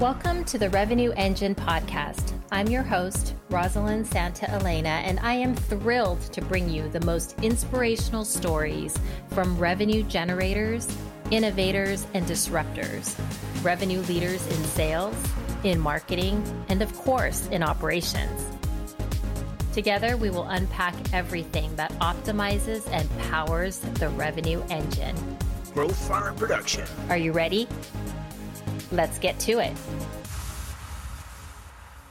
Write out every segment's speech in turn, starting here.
Welcome to the Revenue Engine Podcast. I'm your host, Rosalyn Santa Elena, and I am thrilled to bring you the most inspirational stories from revenue generators, innovators, and disruptors, revenue leaders in sales, in marketing, and of course, in operations. Together, we will unpack everything that optimizes and powers the revenue engine. Growth Farm Production. Are you ready? Let's get to it.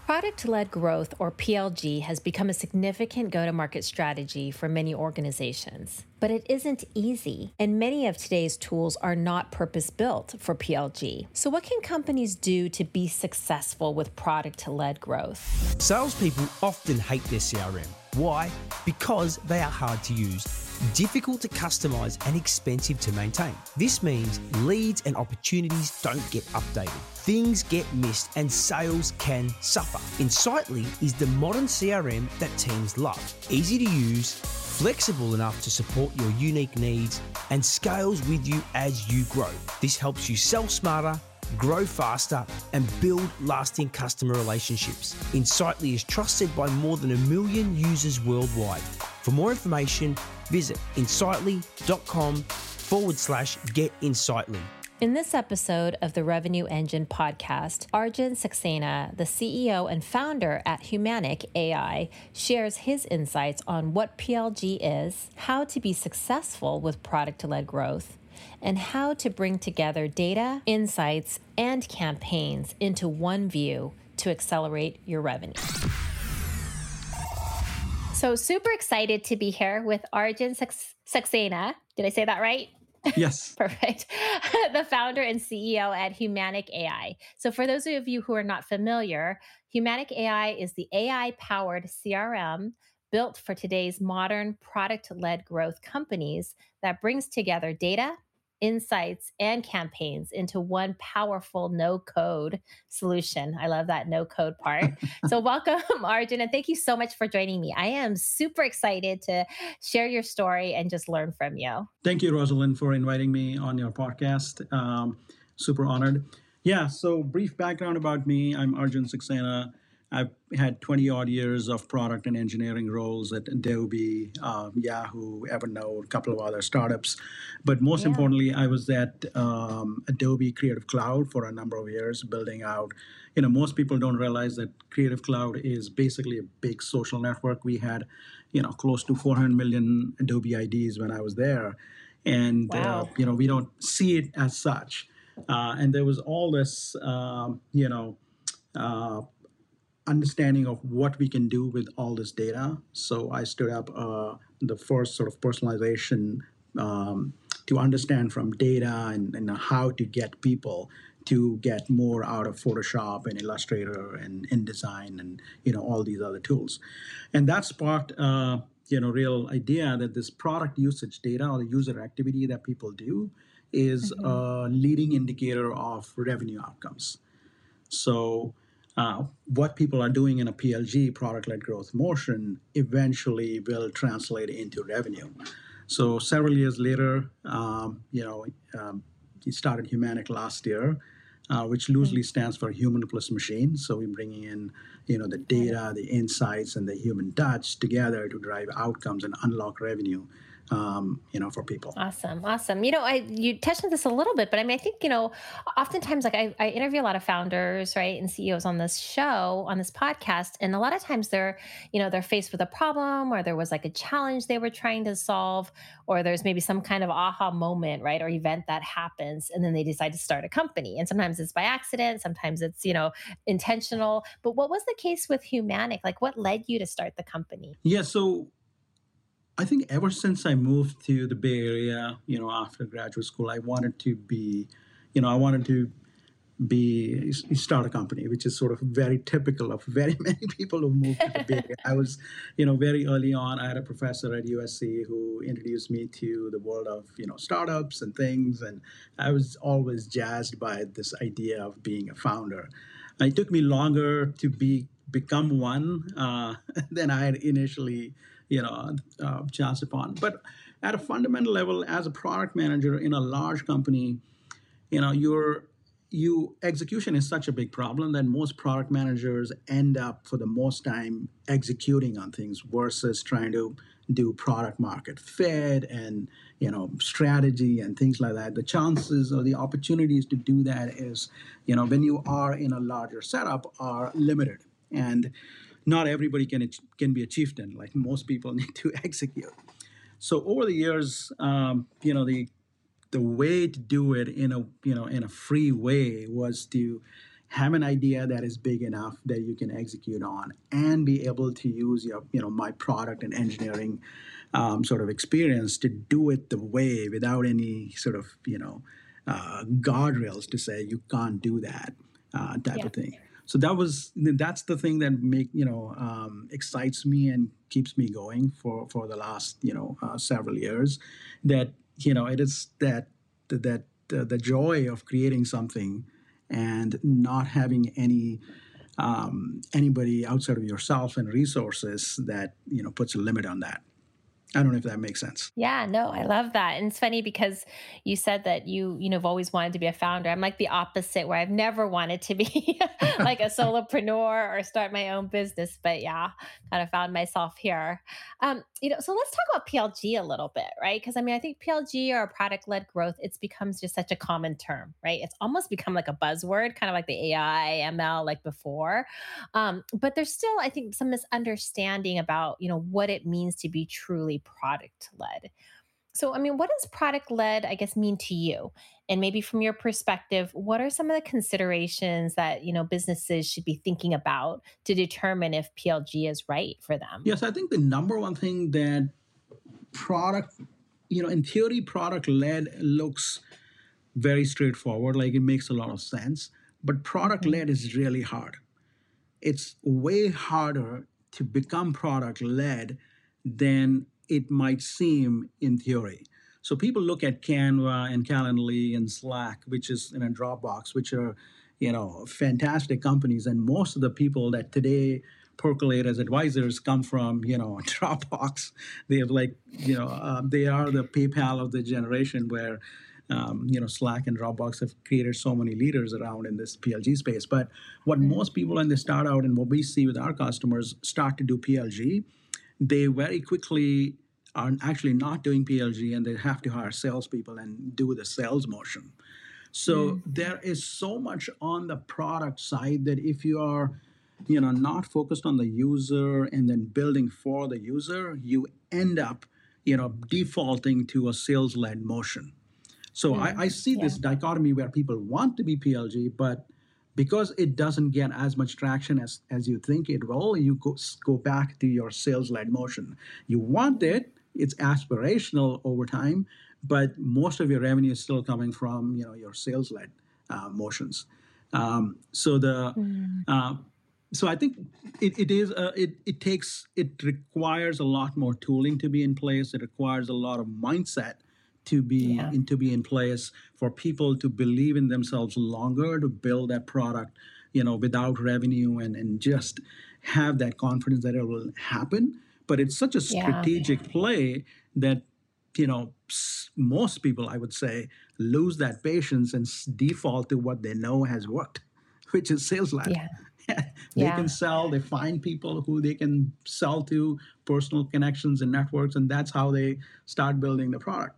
Product led growth, or PLG, has become a significant go to market strategy for many organizations. But it isn't easy, and many of today's tools are not purpose built for PLG. So, what can companies do to be successful with product led growth? Salespeople often hate their CRM. Why? Because they are hard to use difficult to customize and expensive to maintain. This means leads and opportunities don't get updated. Things get missed and sales can suffer. Insightly is the modern CRM that teams love. Easy to use, flexible enough to support your unique needs, and scales with you as you grow. This helps you sell smarter grow faster, and build lasting customer relationships. Insightly is trusted by more than a million users worldwide. For more information, visit insightly.com forward slash get insightly. In this episode of the Revenue Engine podcast, Arjun Saxena, the CEO and founder at Humanic AI, shares his insights on what PLG is, how to be successful with product led growth, and how to bring together data, insights, and campaigns into one view to accelerate your revenue. So, super excited to be here with Arjun Saxena. Did I say that right? Yes. Perfect. the founder and CEO at Humanic AI. So, for those of you who are not familiar, Humanic AI is the AI powered CRM built for today's modern product led growth companies that brings together data, insights and campaigns into one powerful no code solution. I love that no code part. so, welcome, Arjun, and thank you so much for joining me. I am super excited to share your story and just learn from you. Thank you, Rosalyn, for inviting me on your podcast. Um, super honored. Yeah, so brief background about me I'm Arjun Saxena. I've had 20 odd years of product and engineering roles at Adobe, um, Yahoo, Evernote, a couple of other startups. But most yeah. importantly, I was at um, Adobe Creative Cloud for a number of years, building out. You know, most people don't realize that Creative Cloud is basically a big social network. We had, you know, close to 400 million Adobe IDs when I was there. And, uh, wow. uh, you know, we don't see it as such. Uh, and there was all this, um, you know, uh, understanding of what we can do with all this data. So I stood up uh, the first sort of personalization um, to understand from data and, and, how to get people to get more out of Photoshop and Illustrator and InDesign and you know all these other tools, and that sparked. Uh, you know, real idea that this product usage data or the user activity that people do is mm-hmm. a leading indicator of revenue outcomes. So, uh, what people are doing in a PLG, product led growth motion, eventually will translate into revenue. So several years later, um, you know, um, he started Humanic last year, uh, which loosely stands for human plus machine. So we're bringing in, you know, the data, the insights, and the human touch together to drive outcomes and unlock revenue um, you know, for people. Awesome, awesome. You know, I you touched on this a little bit, but I mean, I think you know, oftentimes, like I, I interview a lot of founders, right, and CEOs on this show, on this podcast, and a lot of times they're, you know, they're faced with a problem, or there was like a challenge they were trying to solve, or there's maybe some kind of aha moment, right, or event that happens, and then they decide to start a company. And sometimes it's by accident, sometimes it's you know intentional. But what was the case with Humanic? Like, what led you to start the company? Yeah, so I think ever since I moved to the Bay Area, you know, after graduate school, I wanted to be, you know, I wanted to be start a company, which is sort of very typical of very many people who move to the Bay Area. I was, you know, very early on. I had a professor at USC who introduced me to the world of you know startups and things, and I was always jazzed by this idea of being a founder. It took me longer to be become one uh, than I had initially you know uh, chanced upon. But at a fundamental level, as a product manager in a large company, you know you're you execution is such a big problem that most product managers end up for the most time executing on things versus trying to do product market fit and you know strategy and things like that the chances or the opportunities to do that is you know when you are in a larger setup are limited and not everybody can can be a chieftain like most people need to execute so over the years um, you know the the way to do it in a you know in a free way was to have an idea that is big enough that you can execute on and be able to use your you know my product and engineering um, sort of experience to do it the way without any sort of you know uh, guardrails to say you can't do that uh, type yeah. of thing so that was that's the thing that make you know um, excites me and keeps me going for for the last you know uh, several years. That you know it is that that uh, the joy of creating something and not having any um, anybody outside of yourself and resources that you know puts a limit on that I don't know if that makes sense. Yeah, no, I love that. And it's funny because you said that you, you know, have always wanted to be a founder. I'm like the opposite where I've never wanted to be like a solopreneur or start my own business. But yeah, kind of found myself here. Um, you know, so let's talk about PLG a little bit, right? Because I mean, I think PLG or product led growth, it's becomes just such a common term, right? It's almost become like a buzzword, kind of like the AI, ML, like before. Um, but there's still, I think, some misunderstanding about, you know, what it means to be truly product led. So, I mean, what does product led, I guess, mean to you? And maybe from your perspective, what are some of the considerations that, you know, businesses should be thinking about to determine if PLG is right for them? Yes, I think the number one thing that product, you know, in theory, product led looks very straightforward, like it makes a lot of sense. But product led mm-hmm. is really hard. It's way harder to become product led than it might seem in theory. So people look at Canva and Calendly and Slack, which is in a Dropbox, which are, you know, fantastic companies. And most of the people that today percolate as advisors come from, you know, Dropbox. They have like, you know, uh, they are the PayPal of the generation where, um, you know, Slack and Dropbox have created so many leaders around in this PLG space. But what mm-hmm. most people, when they start out and what we see with our customers, start to do PLG, they very quickly are actually not doing PLG and they have to hire salespeople and do the sales motion. So mm. there is so much on the product side that if you are, you know, not focused on the user and then building for the user, you end up, you know, defaulting to a sales-led motion. So mm. I, I, see yeah. this dichotomy where people want to be PLG, but because it doesn't get as much traction as, as you think it will, you go, go back to your sales led motion. You want it, it's aspirational over time, but most of your revenue is still coming from you know your sales led uh, motions. Um, so the mm. uh, so I think it, it is uh, it it takes it requires a lot more tooling to be in place. It requires a lot of mindset to be yeah. in, to be in place for people to believe in themselves longer to build that product you know without revenue and and just have that confidence that it will happen but it's such a strategic yeah. play that you know most people i would say lose that patience and default to what they know has worked which is sales led yeah. they yeah. can sell they find people who they can sell to personal connections and networks and that's how they start building the product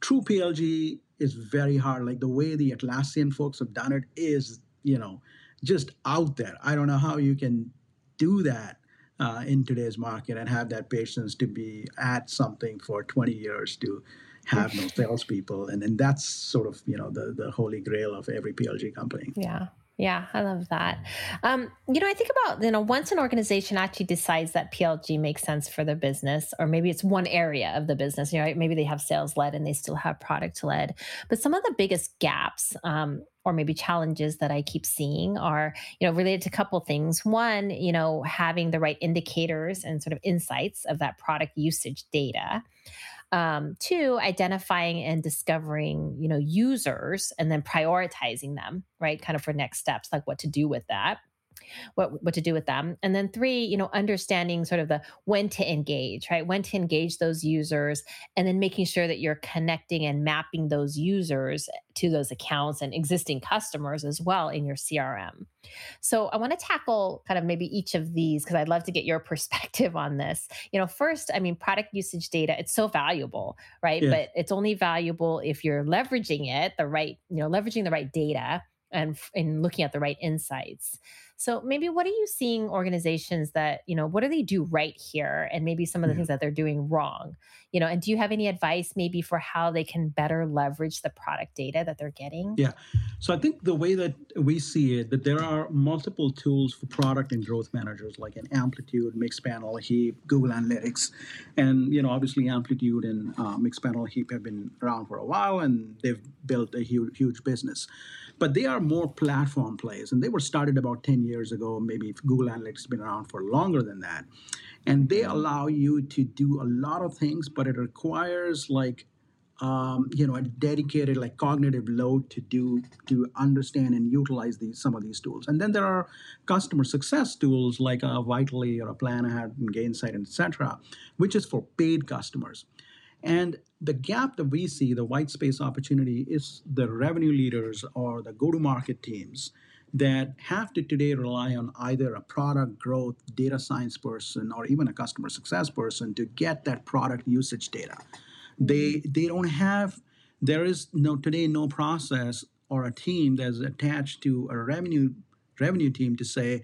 true PLG is very hard. Like the way the Atlassian folks have done it is, you know, just out there. I don't know how you can do that uh, in today's market and have that patience to be at something for 20 years to have no salespeople. And then that's sort of, you know, the, the holy grail of every PLG company. Yeah. Yeah, I love that. Um, you know, I think about, you know, once an organization actually decides that PLG makes sense for their business, or maybe it's one area of the business, you know, maybe they have sales led and they still have product led. But some of the biggest gaps, um, or maybe challenges that I keep seeing are, you know, related to a couple things. One, you know, having the right indicators and sort of insights of that product usage data. Um, two, identifying and discovering, you know, users and then prioritizing them, right? Kind of for next steps, like what to do with that. What what to do with them. And then three you know understanding sort of the when to engage right? When to engage those users and then making sure that you're connecting and mapping those users to those accounts and existing customers as well in your crm so i want to tackle kind of maybe each of these because i'd love to get your perspective on this. You know first i mean product usage data it's so valuable right? Yeah. but it's only valuable if you're leveraging it the right you know leveraging the right data and in looking at the right insights so maybe what are you seeing organizations that, you know, what do they do right here and maybe some of the things that they're doing wrong? You know, and do you have any advice maybe for how they can better leverage the product data that they're getting? Yeah. So I think the way that we see it that there are multiple tools for product and growth managers like an Amplitude, Mixpanel, Heap, Google Analytics. And, you know, obviously Amplitude and uh, Mixpanel, Heap have been around for a while and they've built a huge, huge business but they are more platform plays and they were started about 10 years ago maybe google analytics has been around for longer than that. And they allow you to do a lot of things but it requires like um, you know a dedicated like cognitive load to do to understand and utilize these some of these tools. And then there are customer success tools like a vitally or a Planhat and gainsight etc which is for paid customers. And the gap that we see, the white space opportunity, is the revenue leaders or the go to market teams that have to today rely on either a product growth data science person or even a customer success person to get that product usage data. They they don't have there is no today no process or a team that's attached to a revenue revenue team to say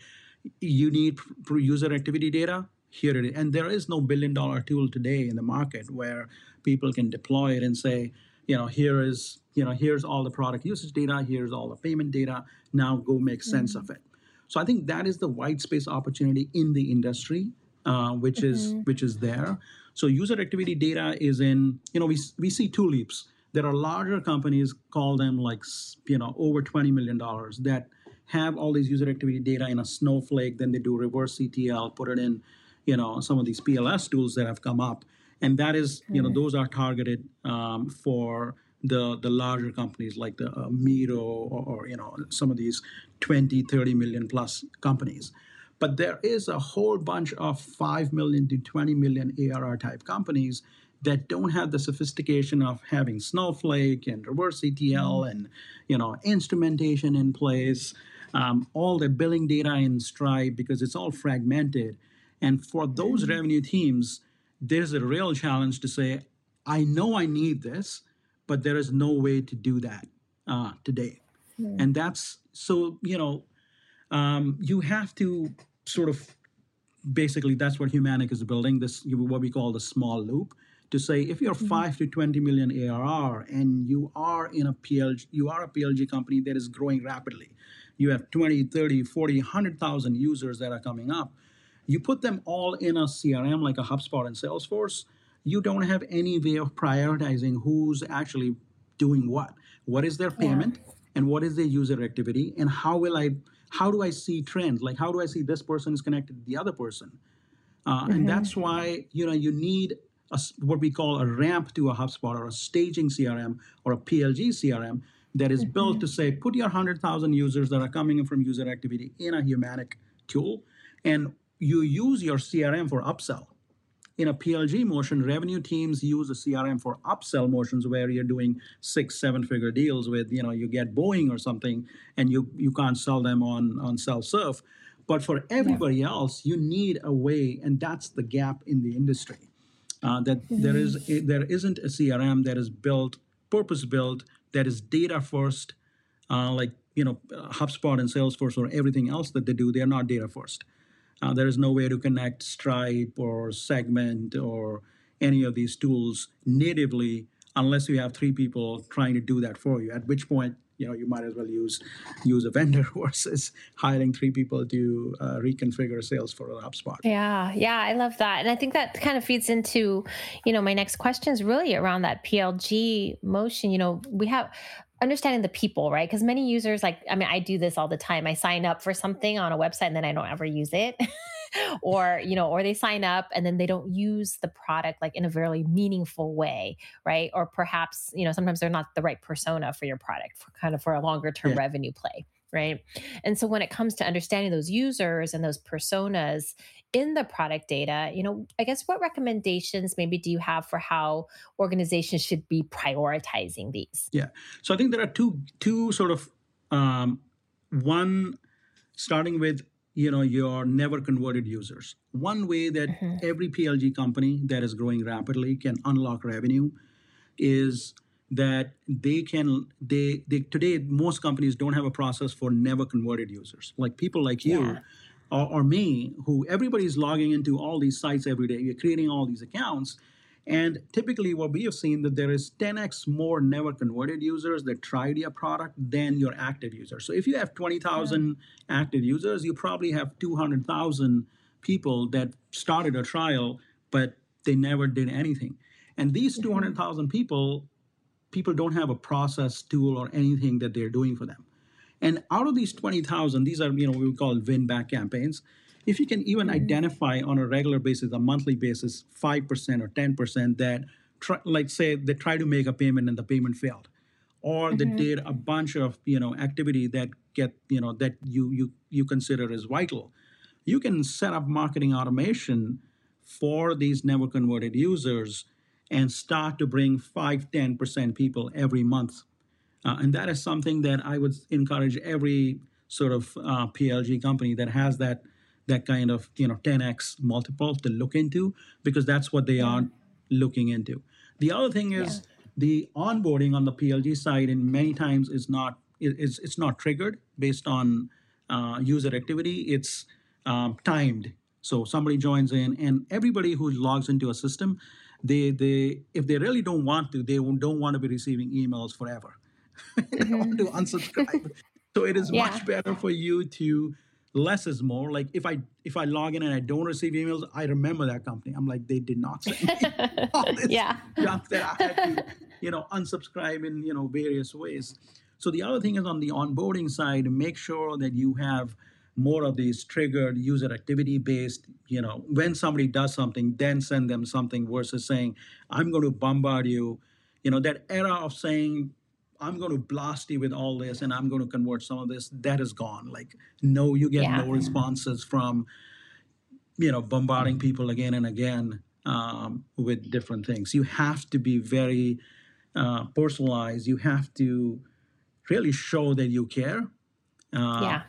you need user activity data here it is. And there is no billion dollar tool today in the market where people can deploy it and say, you know, here is, you know, here's all the product usage data, here's all the payment data. Now go make sense mm-hmm. of it. So I think that is the white space opportunity in the industry, uh, which mm-hmm. is which is there. So user activity data is in, you know, we we see two leaps. There are larger companies, call them like, you know, over twenty million dollars that have all these user activity data in a snowflake. Then they do reverse ETL, put it in you know some of these PLS tools that have come up, and that is you know mm-hmm. those are targeted um, for the the larger companies like the uh, Miro or, or, you know some of these 20 30 million plus companies but there is a whole bunch of 5 million to 20 million ARR type companies that don't have the sophistication of having snowflake and reverse ETL mm-hmm. and you know instrumentation in place um, all the billing data in Stripe because it's all fragmented and for those mm-hmm. revenue teams, there's a real challenge to say, I know I need this, but there is no way to do that uh, today. Mm. And that's so, you know, um, you have to sort of basically that's what Humanic is building this, what we call the small loop. To say if you're mm-hmm. five to 20 million ARR and you are in a PLG, you are a PLG company that is growing rapidly. You have 20, 30, 40, 100,000 users that are coming up you put them all in a CRM like a HubSpot and Salesforce, you don't have any way of prioritizing who's actually doing what. What is their payment yeah. and what is their user activity and how will I how do I see trends? Like how do I see this person is connected to the other person? Uh, mm-hmm. And that's why you know you need a, what we call a ramp to a HubSpot or a staging CRM or a PLG CRM that is mm-hmm. built to say put your 100,000 users that are coming in from user activity in a Humanic tool and you use your CRM for upsell. In a PLG motion, revenue teams use a CRM for upsell motions where you're doing six, seven figure deals with, you know, you get Boeing or something and you, you can't sell them on, on self-serve. But for everybody yeah. else, you need a way, and that's the gap in the industry. Uh, that mm-hmm. there is a, there isn't a CRM that is built, purpose built, that is data first, uh, like you know HubSpot and Salesforce or everything else that they do. They are not data first. Uh, there is no way to connect Stripe or Segment or any of these tools natively unless you have three people trying to do that for you. At which point, you know, you might as well use use a vendor versus hiring three people to uh, reconfigure sales for HubSpot. Yeah, yeah, I love that, and I think that kind of feeds into, you know, my next question is really around that PLG motion. You know, we have understanding the people, right? Because many users, like, I mean, I do this all the time. I sign up for something on a website and then I don't ever use it. or, you know, or they sign up and then they don't use the product like in a very meaningful way, right? Or perhaps, you know, sometimes they're not the right persona for your product for kind of for a longer term yeah. revenue play. right? And so when it comes to understanding those users and those personas in the product data, you know, I guess what recommendations maybe do you have for how organizations should be prioritizing these? Yeah. So I think there are two two sort of um, one starting with you know your never converted users. One way that mm-hmm. every PLG company that is growing rapidly can unlock revenue is that they can they, they today most companies don't have a process for never converted users like people like you yeah. Or, or, me who everybody's logging into all these sites every day you're creating all these accounts and typically what we have seen that there is 10x more never converted users that tried your product than your active users so if you have 20000 yeah. active users you probably have 200000 people that started a trial but they never did anything and these mm-hmm. 200,000 people people don't have a process tool or anything that they're doing for them. And out of these 20,000, these are, you know, we would call win back campaigns. If you can even mm-hmm. identify on a regular basis, a monthly basis, 5% or 10% that, try, like say, they try to make a payment and the payment failed, or mm-hmm. they did a bunch of, you know, activity that get, you know, that you you you consider as vital, you can set up marketing automation for these never converted users and start to bring 5 10% people every month uh, and that is something that i would encourage every sort of uh, plg company that has that that kind of you know 10x multiple to look into because that's what they yeah. are looking into the other thing is yeah. the onboarding on the plg side and many times is not it's, it's not triggered based on uh, user activity it's um, timed so somebody joins in and everybody who logs into a system they they if they really don't want to, they don't want to be receiving emails forever. they want to mm-hmm. unsubscribe. so it is yeah. much better for you to less is more. Like if I if I log in and I don't receive emails, I remember that company. I'm like, they did not send me all this yeah. junk that I had to, you know, unsubscribe in you know various ways. So the other thing is on the onboarding side, make sure that you have more of these triggered user activity based you know when somebody does something then send them something versus saying i'm going to bombard you you know that era of saying i'm going to blast you with all this and i'm going to convert some of this that is gone like no you get yeah. no responses from you know bombarding people again and again um, with different things you have to be very uh, personalized you have to really show that you care uh, yeah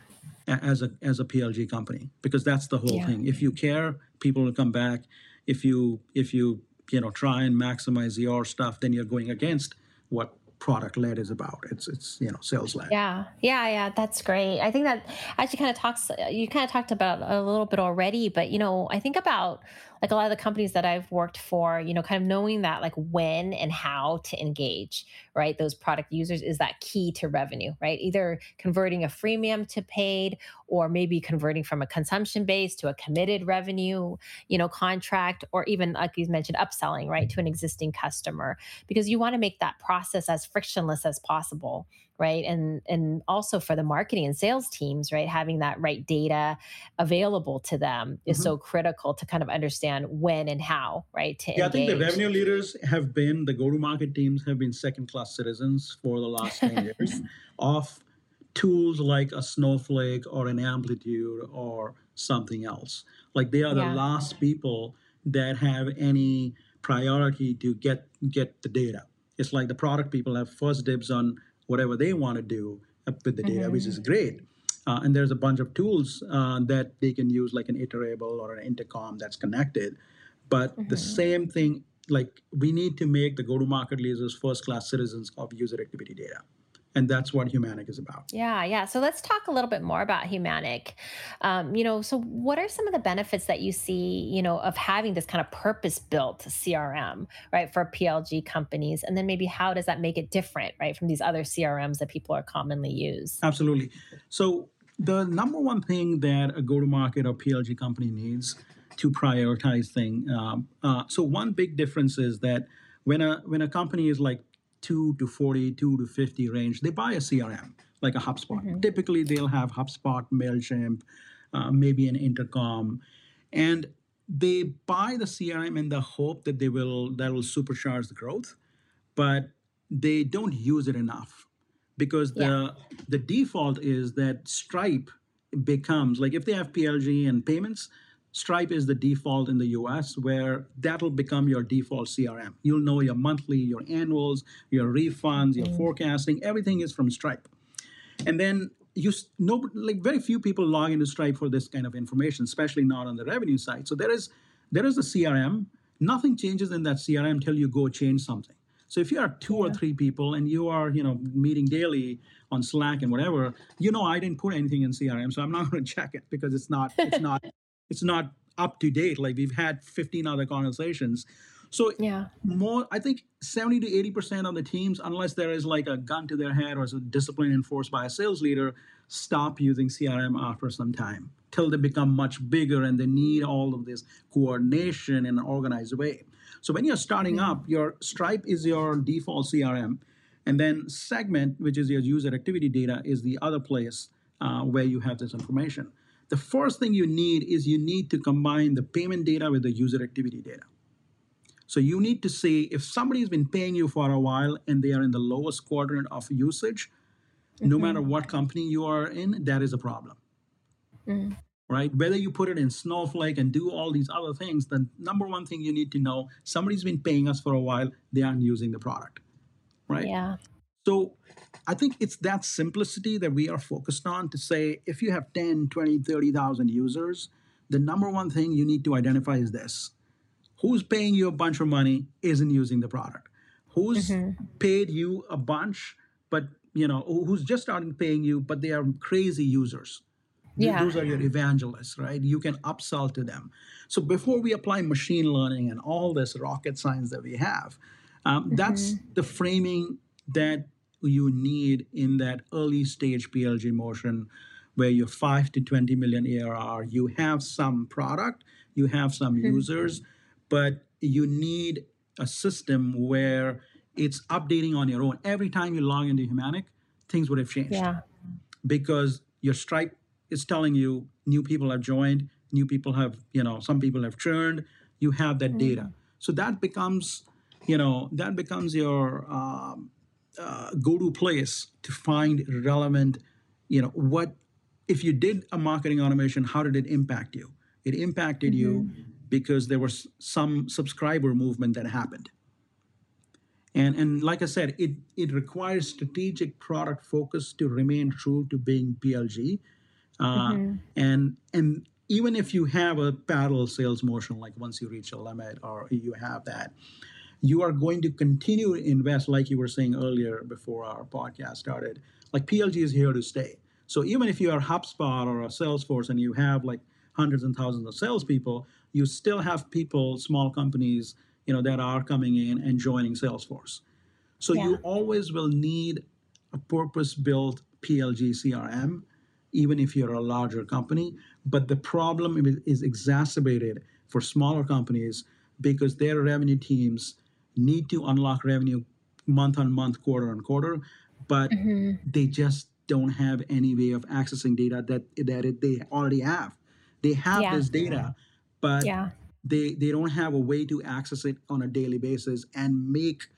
as a as a PLG company because that's the whole yeah. thing. If you care, people will come back. If you if you you know try and maximize your stuff, then you're going against what product led is about. It's it's you know sales led. Yeah, yeah, yeah. That's great. I think that actually kind of talks. You kind of talked about a little bit already, but you know, I think about like a lot of the companies that I've worked for, you know, kind of knowing that like when and how to engage, right? Those product users is that key to revenue, right? Either converting a freemium to paid or maybe converting from a consumption base to a committed revenue, you know, contract or even like you mentioned upselling, right, to an existing customer because you want to make that process as frictionless as possible right and and also for the marketing and sales teams right having that right data available to them is mm-hmm. so critical to kind of understand when and how right to yeah engage. i think the revenue leaders have been the go to market teams have been second class citizens for the last 10 years of tools like a snowflake or an amplitude or something else like they are the yeah. last people that have any priority to get get the data it's like the product people have first dibs on whatever they want to do with the data, mm-hmm. which is great. Uh, and there's a bunch of tools uh, that they can use, like an iterable or an intercom that's connected. But mm-hmm. the same thing, like we need to make the go-to-market leaders first-class citizens of user activity data. And that's what humanic is about. Yeah yeah. So let's talk a little bit more about humanic. Um, you know so what are some of the benefits that you see you know of having this kind of purpose built crm right for plg companies? And then maybe how does that make it different right from these other crms that people are commonly use? Absolutely. So the number one thing that a go-to-market or plg company needs to prioritize thing um, uh, so one big difference is that when a when a company is like 2 to 40, 2 to 50 range, they buy a CRM like a HubSpot. Mm-hmm. Typically, they'll have HubSpot, MailChimp, uh, maybe an intercom. And they buy the CRM in the hope that they will that will supercharge the growth, but they don't use it enough because the Yeah. the default is that Stripe becomes like if they have PLG and payments, Stripe is the default in the US where that'll become your default CRM. You'll know your monthly, your annuals, your refunds, your mm. forecasting, everything is from Stripe. And then you no like very few people log into Stripe for this kind of information, especially not on the revenue side. So there is there is a CRM. Nothing changes in that CRM until you go change something. So if you are two or three people and you are, you know, meeting daily on Slack and whatever, you know I didn't put anything in CRM, so I'm not going to check it because it's not it's not it's not up to date. Like we've had 15 other conversations. So Yeah. more i think 70 to 80 percent of the teams unless there is like a gun to their head or a discipline enforced by a sales leader stop using crm after some time till they become much bigger and they need all of this coordination in an organized way so when you're starting up your stripe is your default crm and then segment which is your user activity data is the other place uh, where you have this information. The first thing you need is you need to combine the payment data with the user activity data. So you need to see if somebody's been paying you for a while and they are in the lowest quadrant of usage, no matter what company you are in, that is a problem. Right? Whether you put it in Snowflake and do all these other things, the number one thing you need to know somebody's been paying us for a while, they aren't using the product. Right? Yeah. So I think it's that simplicity that we are focused on to say if you have 10, 20, 30,000 users, the number one thing you need to identify is this who's paying you a bunch of money isn't using the product who's mm-hmm. paid you a bunch but you know who's just started paying you but they are crazy users Yeah. those are your evangelists right? You can upsell to them. So before we apply machine learning and all this rocket science that we have um, that's the framing that you need in that early stage plg motion where you're 5 to 20 million arr you have some product you have some users but you need a system where it's updating on your own. Every time you log into humanic things would have changed. Yeah. because your stripe is telling you new people have joined new people have you know some people have churned you have that data. So that becomes you know that becomes your um, uh, go-to place to find relevant you know what if you did a marketing automation how did it impact you? It impacted you because there was some subscriber movement that happened. And and like I said, it it requires strategic product focus to remain true to being PLG, uh, and and even if you have a parallel sales motion, like once you reach a limit or you have that, you are going to continue to invest, like you were saying earlier before our podcast started. Like PLG is here to stay. So even if you are HubSpot or a Salesforce and you have like hundreds and thousands of salespeople, you still have people, small companies, you know, that are coming in and joining Salesforce. So you always will need a purpose-built PLG CRM, even if you're a larger company. But the problem is- exacerbated for smaller companies because their revenue teams need to unlock revenue month on month, quarter on quarter, but mm-hmm. they just don't have any way of accessing data that that it, they already have. They have Yeah. this data, but Yeah. they they don't have a way to access it on a daily basis and make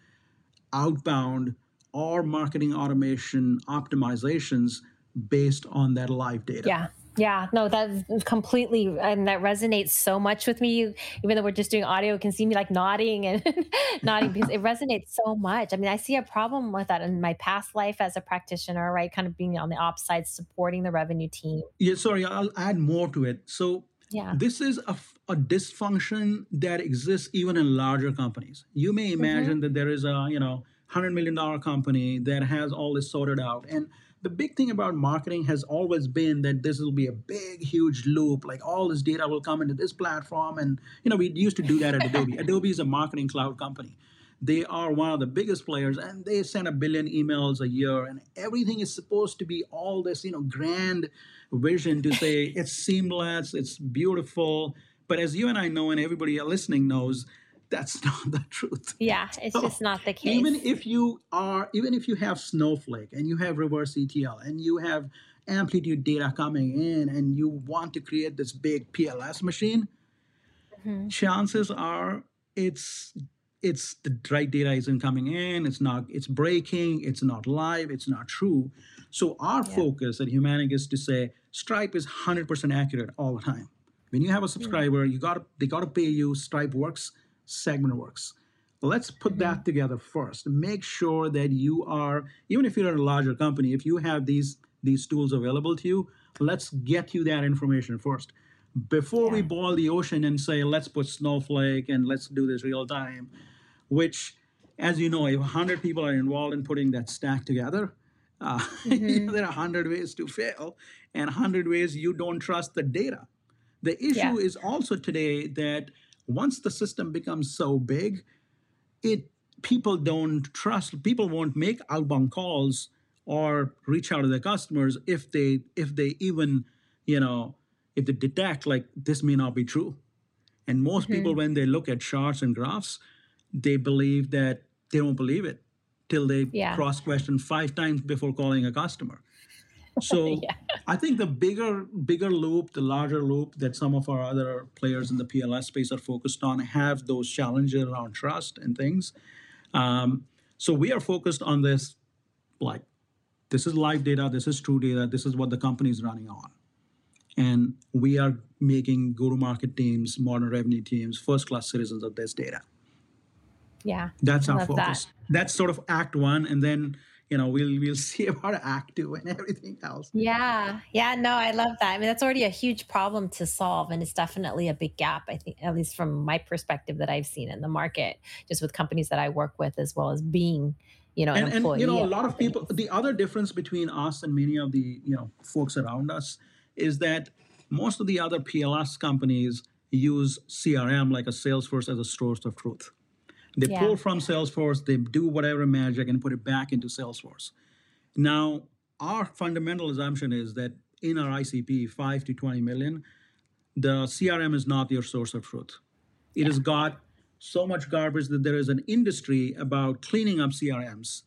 outbound or marketing automation optimizations based on that live data. Yeah. Yeah, no, that's completely, and that resonates so much with me. Even though we're just doing audio, you can see me like nodding and nodding because it resonates so much. I mean, I see a problem with that in my past life as a practitioner, right? Kind of being on the ops side, supporting the revenue team. Yeah, sorry, I'll add more to it. So Yeah. this is a, a dysfunction that exists even in larger companies. You may imagine mm-hmm. that there is a you know hundred million dollar company that has all this sorted out, and the big thing about marketing has always been that this will be a big, huge loop. Like all this data will come into this platform, and you know we used to do that at Adobe. Adobe is a marketing cloud company. They are one of the biggest players, and they send a billion emails a year, and everything is supposed to be all this, you know, grand vision to say it's seamless, it's beautiful. But as you and I know, and everybody listening knows, that's not the truth. Yeah. It's So, just not the case. Even if you are, even if you have Snowflake and you have reverse ETL and you have amplitude data coming in and you want to create this big PLS machine, Mhm. chances are it's it's the right data isn't coming in it's not it's breaking it's not live it's not true so our Yeah. focus at humanic is to say stripe is 100% accurate all the time when you have a subscriber you got they got to pay you stripe works segment works let's put Mm-hmm. that together first make sure that you are even if you're in a larger company if you have these these tools available to you let's get you that information first before we Yeah. boil the ocean and say let's put snowflake and let's do this real time which as you know if 100 people are involved in putting that stack together uh, Mm-hmm. there are 100 ways to fail and 100 ways you don't trust the data the issue Yeah. is also today that once the system becomes so big it people don't trust people won't make outbound calls or reach out to their customers if they if they even you know if they detect like this may not be true. And most mm-hmm. people when they look at charts and graphs they believe that they don't believe it till they Yeah. cross question five times before calling a customer so Yeah. I think the bigger bigger loop, the larger loop that some of our other players in the PLS space are focused on have those challenges around trust and things. Um, so we are focused on this, like this is live data, this is true data, this is what the company is running on, and we are making go-to-market teams, modern revenue teams, first-class citizens of this data. Yeah. That's I our love that. focus. That's sort of Act One, and then you know we'll we'll see about Act Two and everything else. Yeah. Yeah. No, I love that. I mean, that's already a huge problem to solve. And it's definitely a big gap, I think, at least from my perspective that I've seen in the market, just with companies that I work with, as well as being, you know, an and, and you know a lot of people the other difference between us and many of the you know folks around us is that most of the other pls companies use crm like a salesforce as a source of truth they Yeah. pull from salesforce they do whatever magic and put it back into salesforce. Now our fundamental assumption is that in our icp 5 to 20 million the crm is not your source of truth. It has got so much garbage that there is an industry about cleaning up CRMs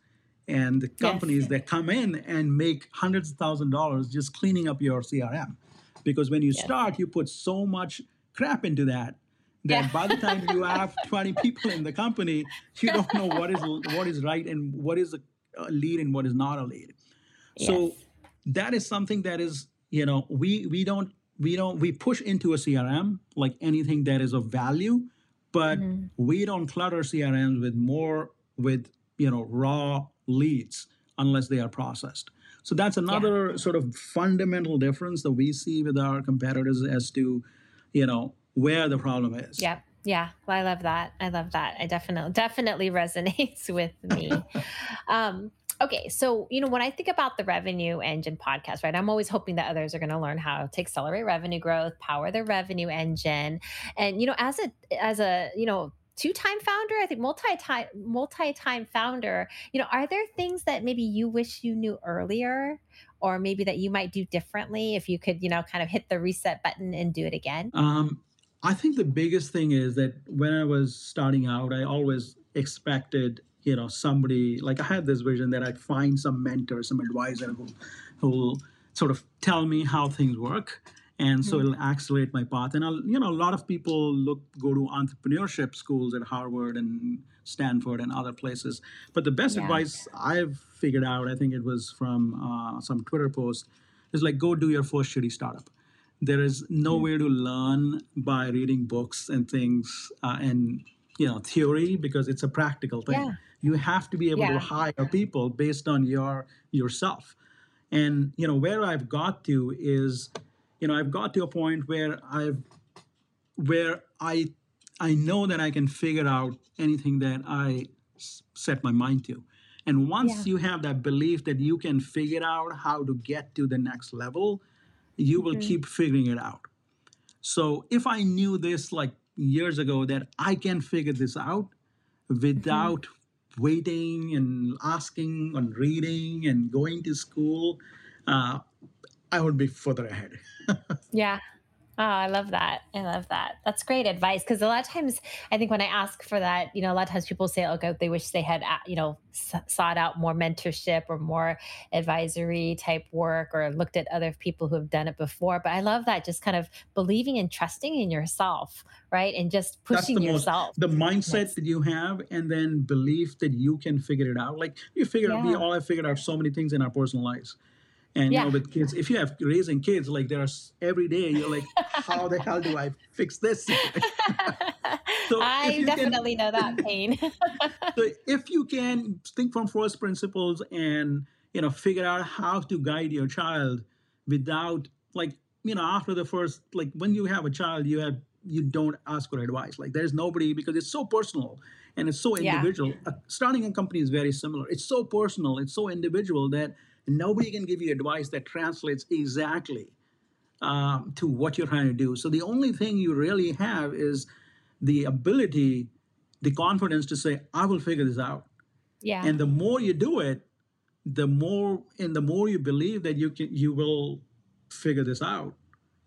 and the companies that come in and make hundreds of thousands of dollars just cleaning up your CRM. Because when you start, you put so much crap into that that Yeah. by the time you have 20 people in the company, you don't know what is what is right and what is a, lead and what is not a lead. So Yes. that is something that is, you know, we we don't we don't we push into a CRM like anything that is of value, but Mm-hmm. we don't clutter CRMs with more with you know raw leads unless they are processed. So that's another sort of fundamental difference that we see with our competitors as to, you know, where the problem is. Yeah. Yeah. Well, I love that. I love that. I definitely definitely resonates with me. um, okay. So, you know, when I think about the revenue engine podcast, right, I'm always hoping that others are going to learn how to accelerate revenue growth, power their revenue engine. And, you know, as a as a, you know, two-time founder, I think multi-time multi-time founder, you know, are there things that maybe you wish you knew earlier? Or maybe that you might do differently if you could, you know, kind of hit the reset button and do it again. Um, I think the biggest thing is that when I was starting out, I always expected, you know, somebody like I had this vision that I'd find some mentor, some advisor who, who will sort of tell me how things work, and so it'll accelerate my path. And I'll, you know, a lot of people look go to entrepreneurship schools at Harvard and Stanford and other places, but the best Yeah. advice I've figured out, I think it was from uh, some Twitter post, is like go do your first shitty startup there is nowhere to learn by reading books and things uh, and you know theory because it's a practical thing Yeah. you have to be able Yeah. to hire people based on your yourself and you know where i've got to is you know i've got to a point where i've where i i know that i can figure out anything that i s- set my mind to and once Yeah. you have that belief that you can figure out how to get to the next level you will keep figuring it out. So if I knew this like years ago that I can figure this out without waiting and asking and reading and going to school, uh, I would be further ahead. Yeah. Oh, I love that. I love that. That's great advice because a lot of times I think when I ask for that, you know, a lot of times people say, "Okay, they wish they had, uh, you know, sought out more mentorship or more advisory type work or looked at other people who have done it before." But I love that, just kind of believing and trusting in yourself, right, and just pushing the most yourself. the mindset Yes. that you have, and then belief that you can figure it out. Like you figure out, we all have figured out so many things in our personal lives. And you know, Yeah. with kids, if you have raising kids, like there's every day, you're like, how the hell do I fix this? so I you can definitely know that pain. so if you can think from first principles and you know figure out how to guide your child without like you know after the first like when you have a child you have you don't ask for advice like there's nobody because it's so personal and it's so yeah. individual uh, starting a company is very similar it's so personal it's so individual that nobody can give you advice that translates exactly um, to what you're trying to do so the only thing you really have is the ability the confidence to say i will figure this out Yeah. and the more you do it the more and the more you believe that you can you will figure this out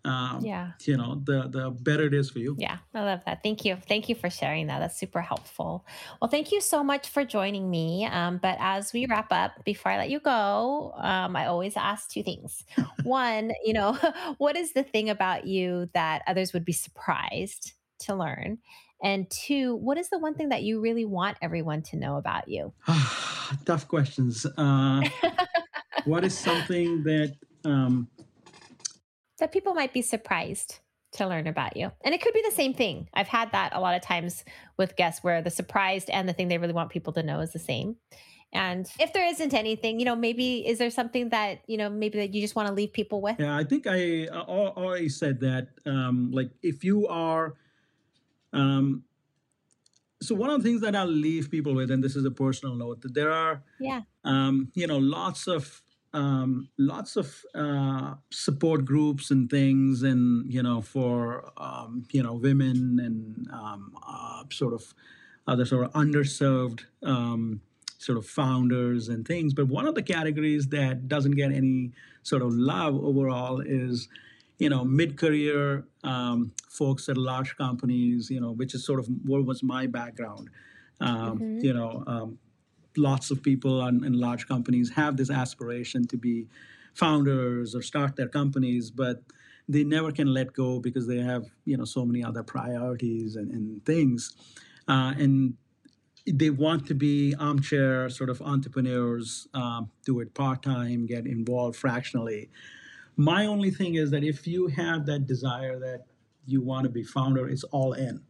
um, Yeah. you know the the better it is for you Yeah, I love that. Thank you. Thank you for sharing that. That's super helpful. Well, thank you so much for joining me. Um, but as we wrap up, before I let you go, um, I always ask two things. One, you know, what is the thing about you that others would be surprised to learn? And two, what is the one thing that you really want everyone to know about you? tough questions uh, what is something that um, that people might be surprised to learn about you. And it could be the same thing. I've had that a lot of times with guests where the surprised and the thing they really want people to know is the same. And if there isn't anything, you know, maybe is there something that, you know, maybe that you just want to leave people with? yeah i think i al- already said that um, like if you are um, so one of the things that i'll leave people with and this is a personal note that there are Yeah. um, you know, lots of um, lots of uh, support groups and things, and you know, for um, you know, women and um, uh, sort of other sort of underserved um, sort of founders and things. But one of the categories that doesn't get any sort of love overall is you know mid-career um, folks at large companies. You know, which is sort of what was my background. Um, hmm you know, um, lots of people in, large companies have this aspiration to be founders or start their companies, but they never can let go because they have you know so many other priorities and, and things, uh, and they want to be armchair sort of entrepreneurs, um, do it part time, get involved fractionally. My only thing is that if you have that desire that you want to be founder, it's all in.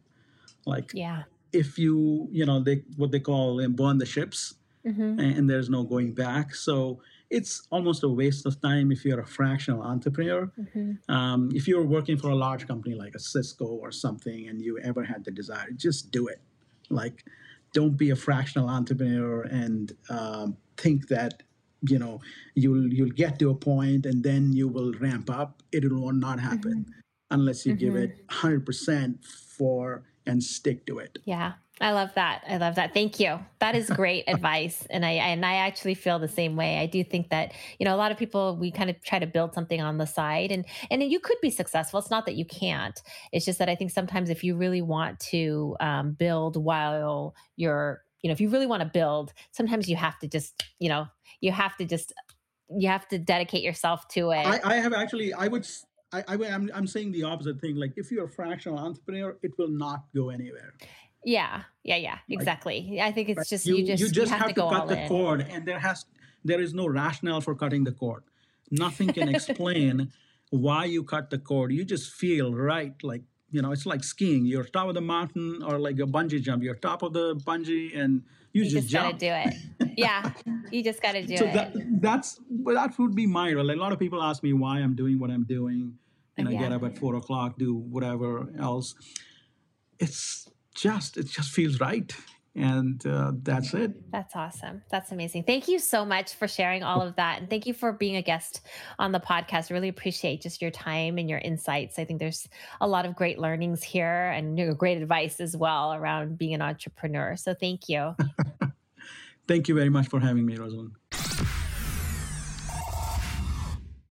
Like Yeah. If you you know they what they call um, burn the ships hmm and, and there's no going back. So it's almost a waste of time if you're a fractional entrepreneur. Hmm um, if you're working for a large company like a cisco or something and you ever had the desire just do it. Like don't be a fractional entrepreneur and um, think that you know you'll you'll get to a point and then you will ramp up. It will not happen unless you give hmm it 100% for and stick to it Yeah. I love that. I love that. Thank you. That is great advice. And I and I actually feel the same way. I do think that, you know, a lot of people we kind of try to build something on the side and and you could be successful. It's not that you can't. It's just that I think sometimes if you really want to um, build while you're, you know, if you really want to build, sometimes you have to just, you know, you have to just you have to dedicate yourself to it. I have actually I would I, I I'm, I'm saying the opposite thing like if you're a fractional entrepreneur it will not go anywhere Yeah. Yeah, yeah. like Exactly. I think it's just you you just you just have to have to go cut the in. cord and there has there is no rationale for cutting the cord nothing can explain why you cut the cord you just feel right like you know it's like skiing you're top of the mountain or like a bungee jump you're top of the bungee and you You just just got to do it. Yeah. You just got to do so that that's that would be my role. A lot of people ask me why I'm doing what I'm doing. You know, get up at four o'clock, do whatever else. It's just it just feels right, and uh, that's it. That's awesome. That's amazing. Thank you so much for sharing all of that. And thank you for being a guest on the podcast. Really appreciate just your time and your insights. I think there's a lot of great learnings here and you know, great advice as well around being an entrepreneur. So thank you. Thank you very much for having me, Rosalyn.